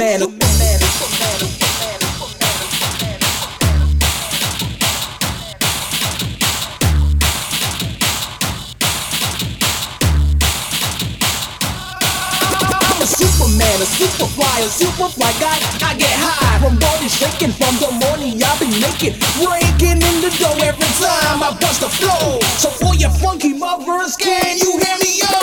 A Superman, a super fly, a super fly guy. I get high from body shaking from the morning. I've been naked, breaking in the dough every time I bust a flow. So for your funky mothers, can you hear me, yo?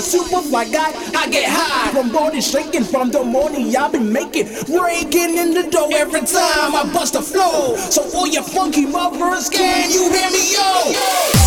Super fly, super fly guy. I get high from body shaking from the morning. I've been making, breaking in the dough every time I bust a flow. So all your funky mothers, can you hear me, yo?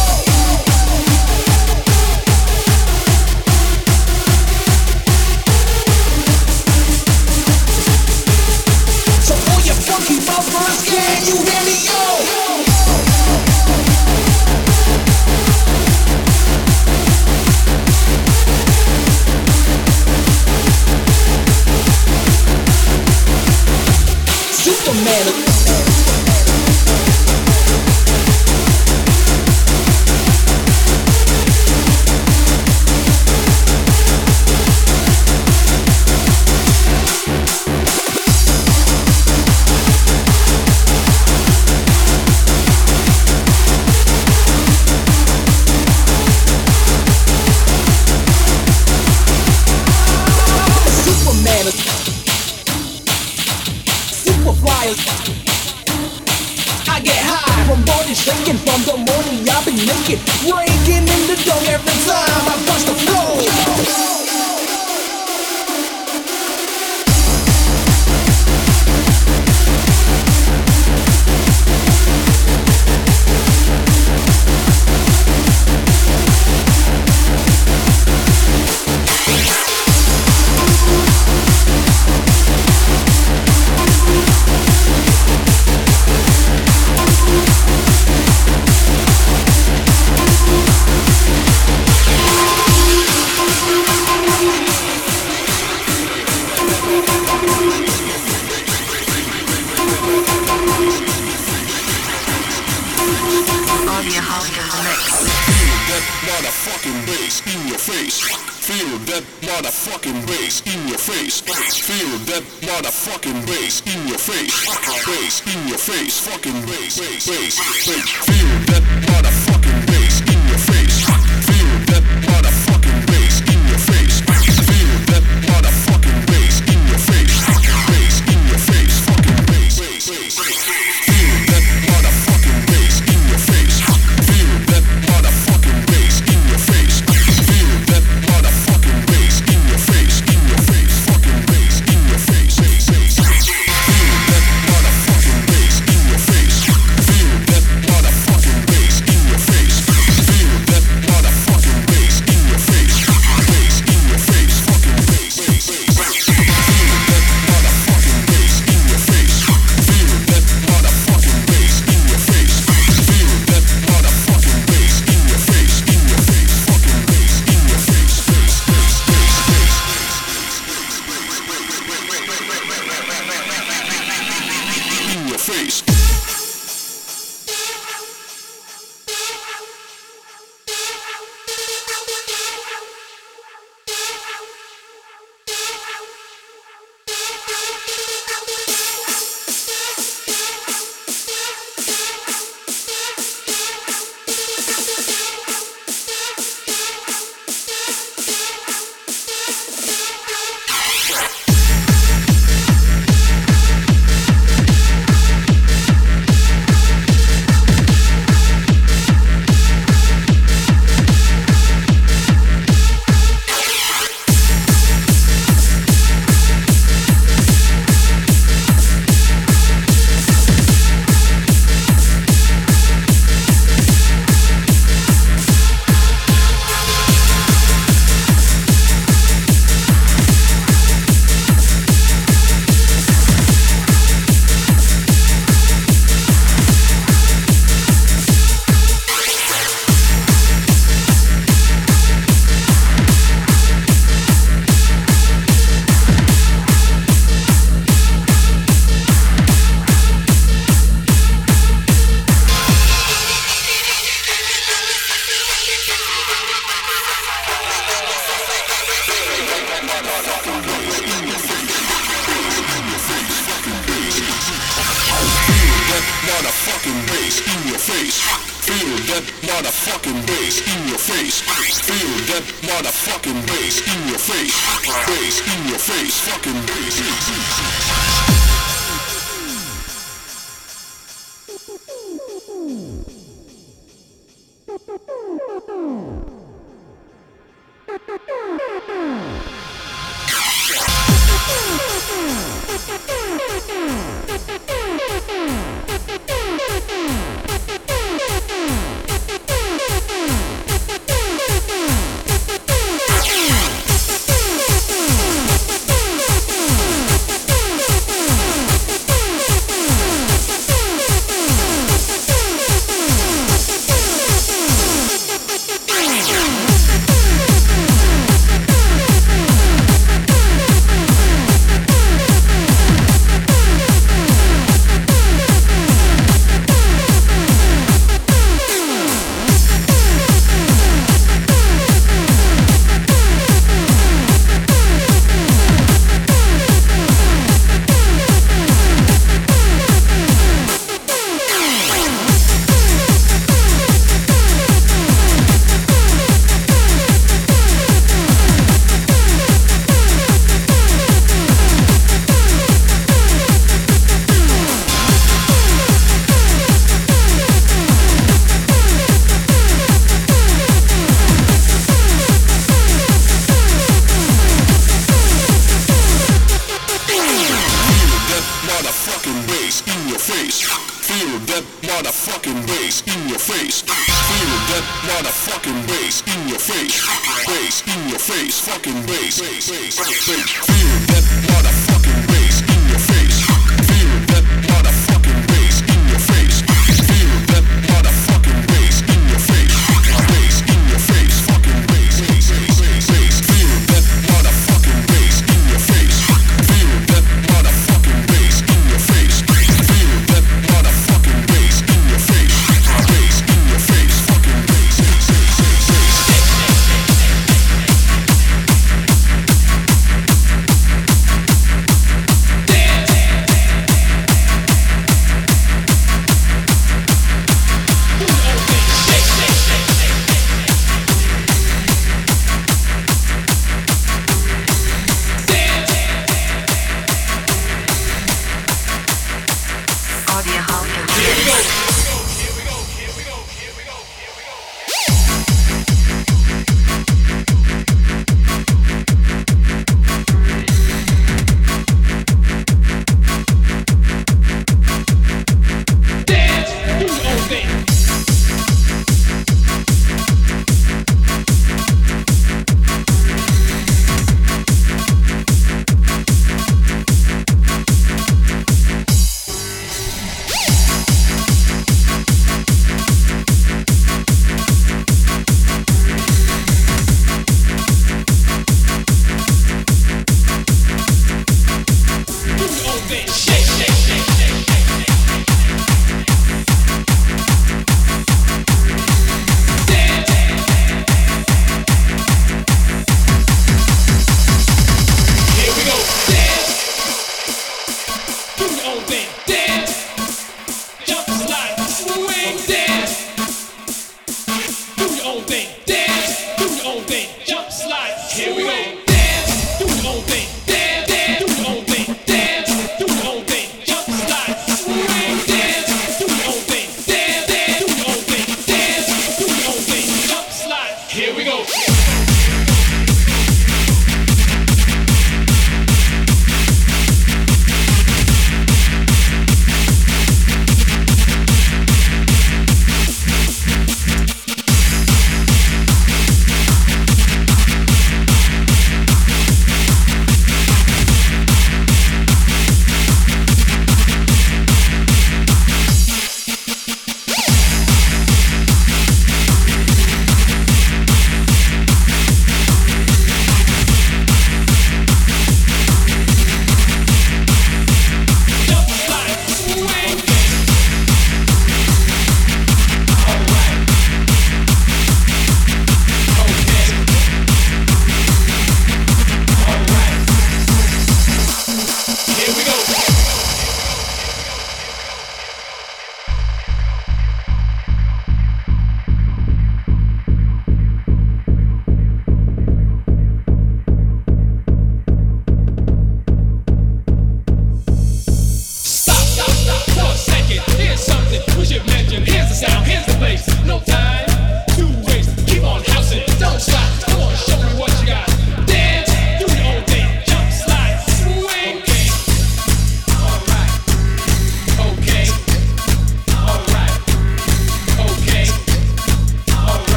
motherfucking bass in your face. Feel that motherfucking bass in your face. Feel that motherfucking bass in your face. Bass in your face. Fucking bass, bass, bass, bass. Feel that motherfucking bass.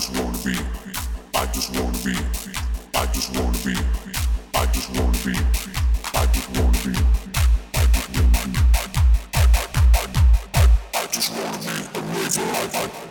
I just wanna be. A raver.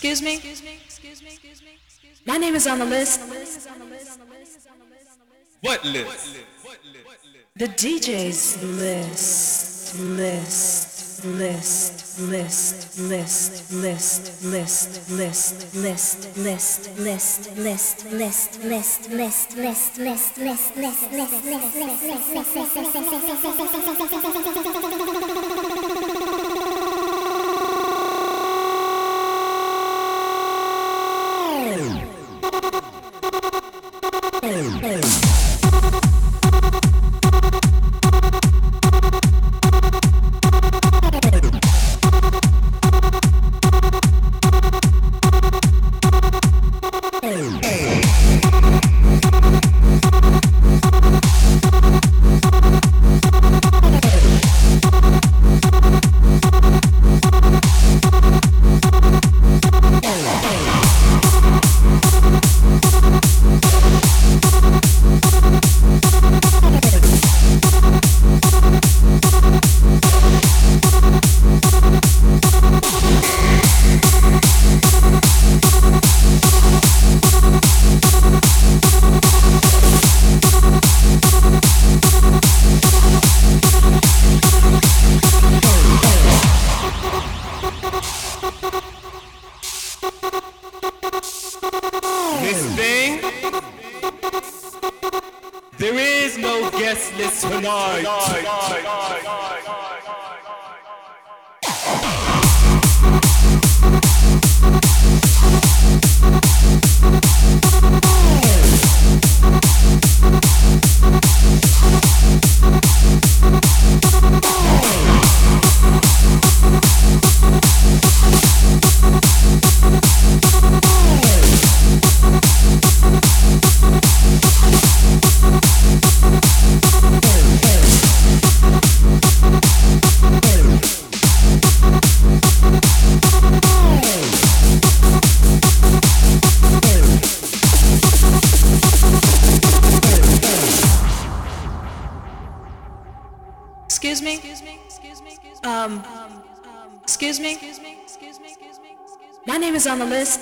Excuse me? My name is on the list. What list? The DJ's list. List. List. List. List. List. List. List. List. List. List. List. List. List. List. List. List. List. List. This Bass. Is on the list.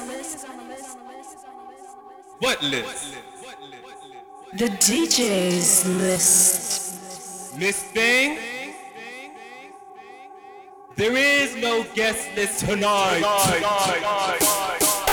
What list? The DJ's list. Miss Thing? There is no guest list tonight. There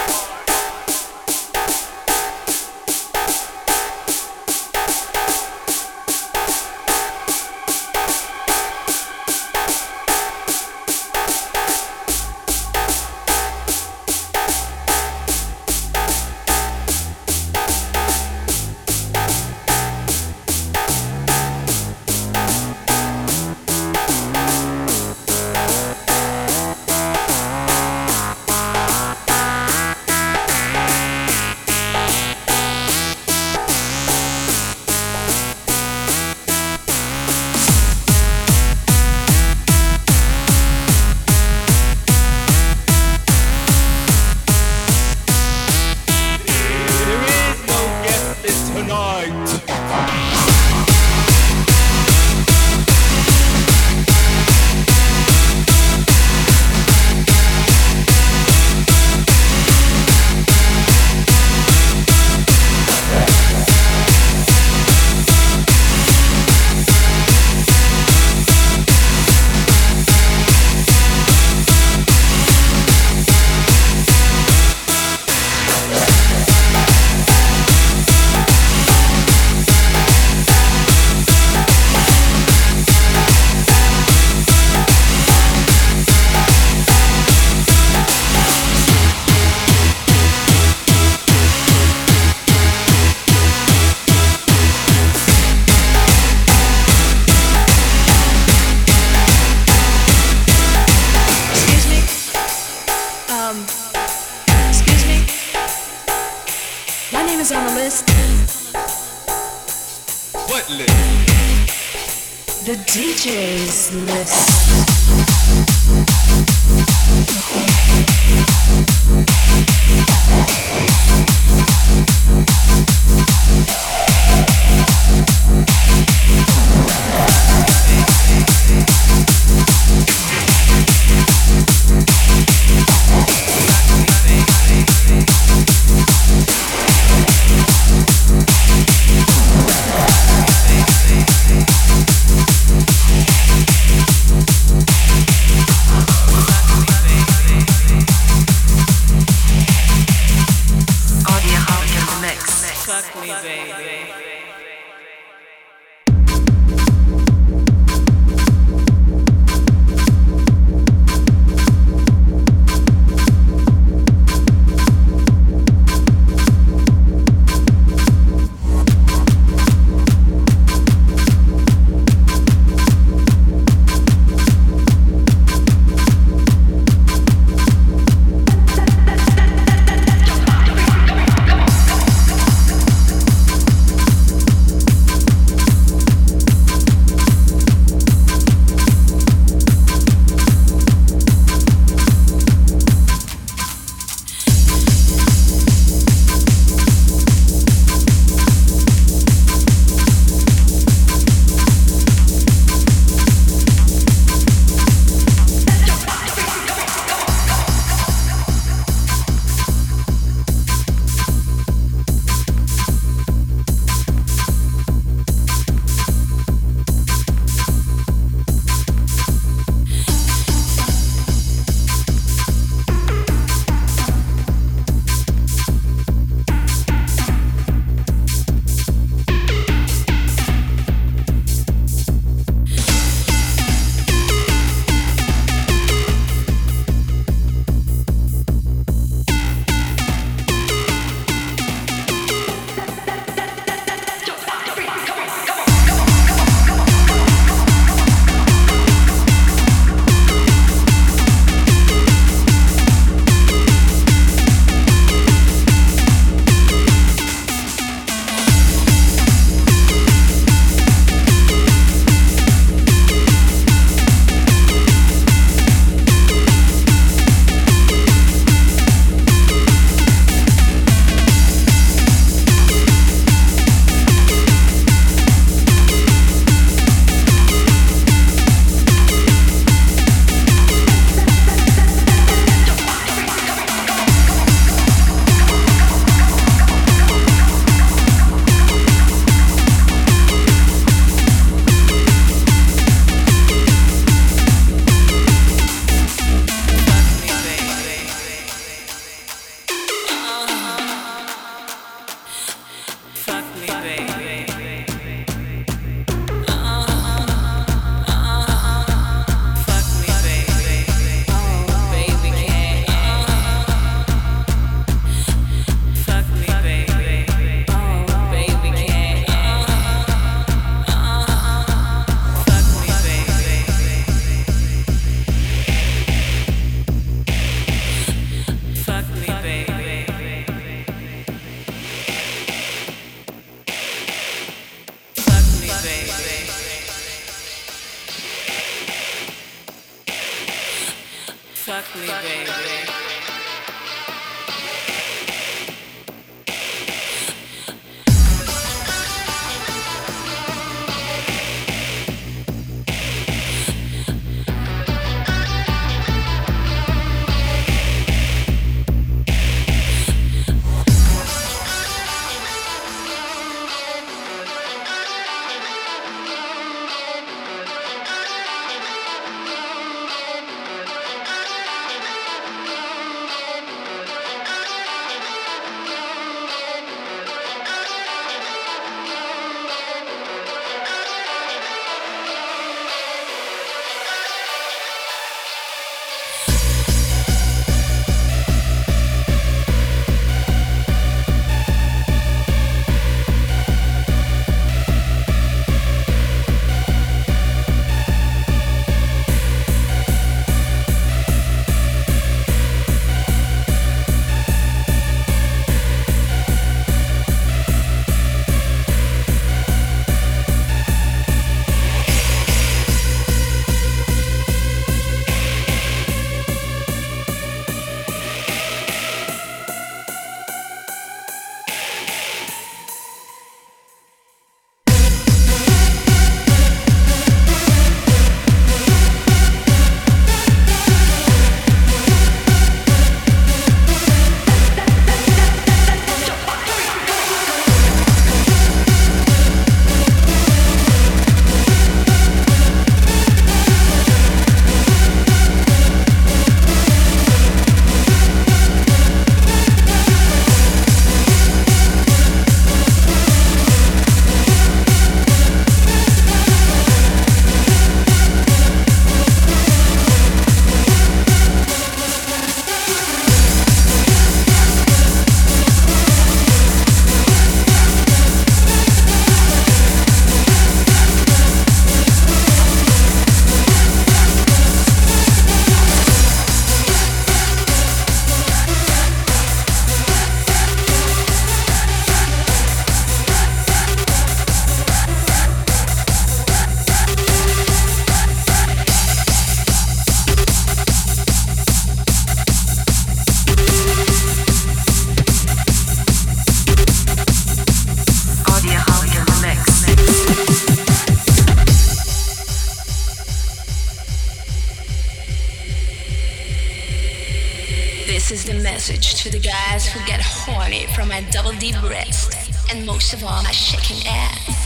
of all, my shaking ass.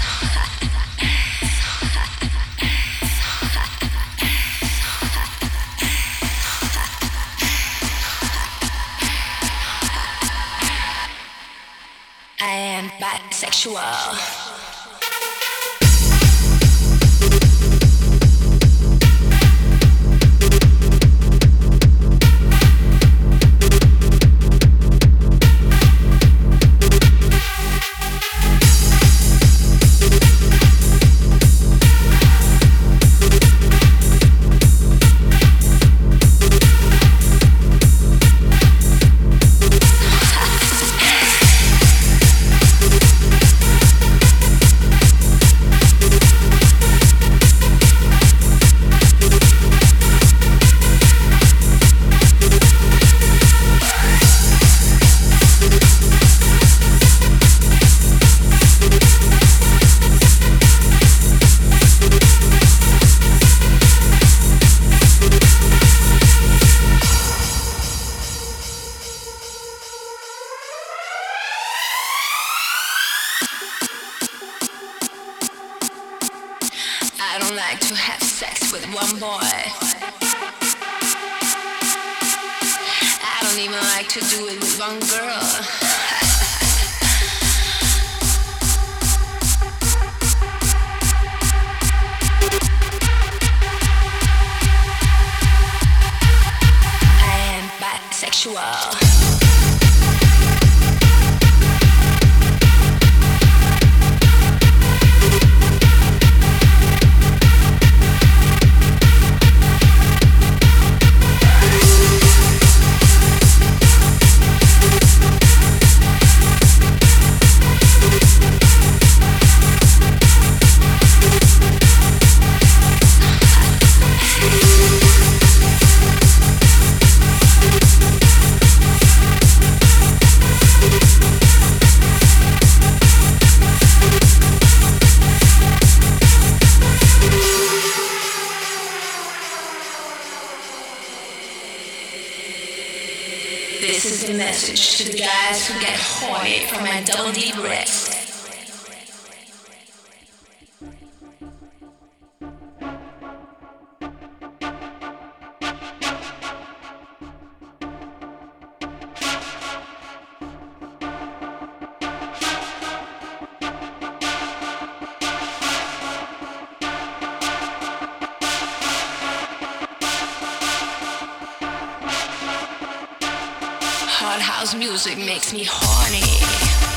I am bisexual. Double D. Hard house music makes me horny.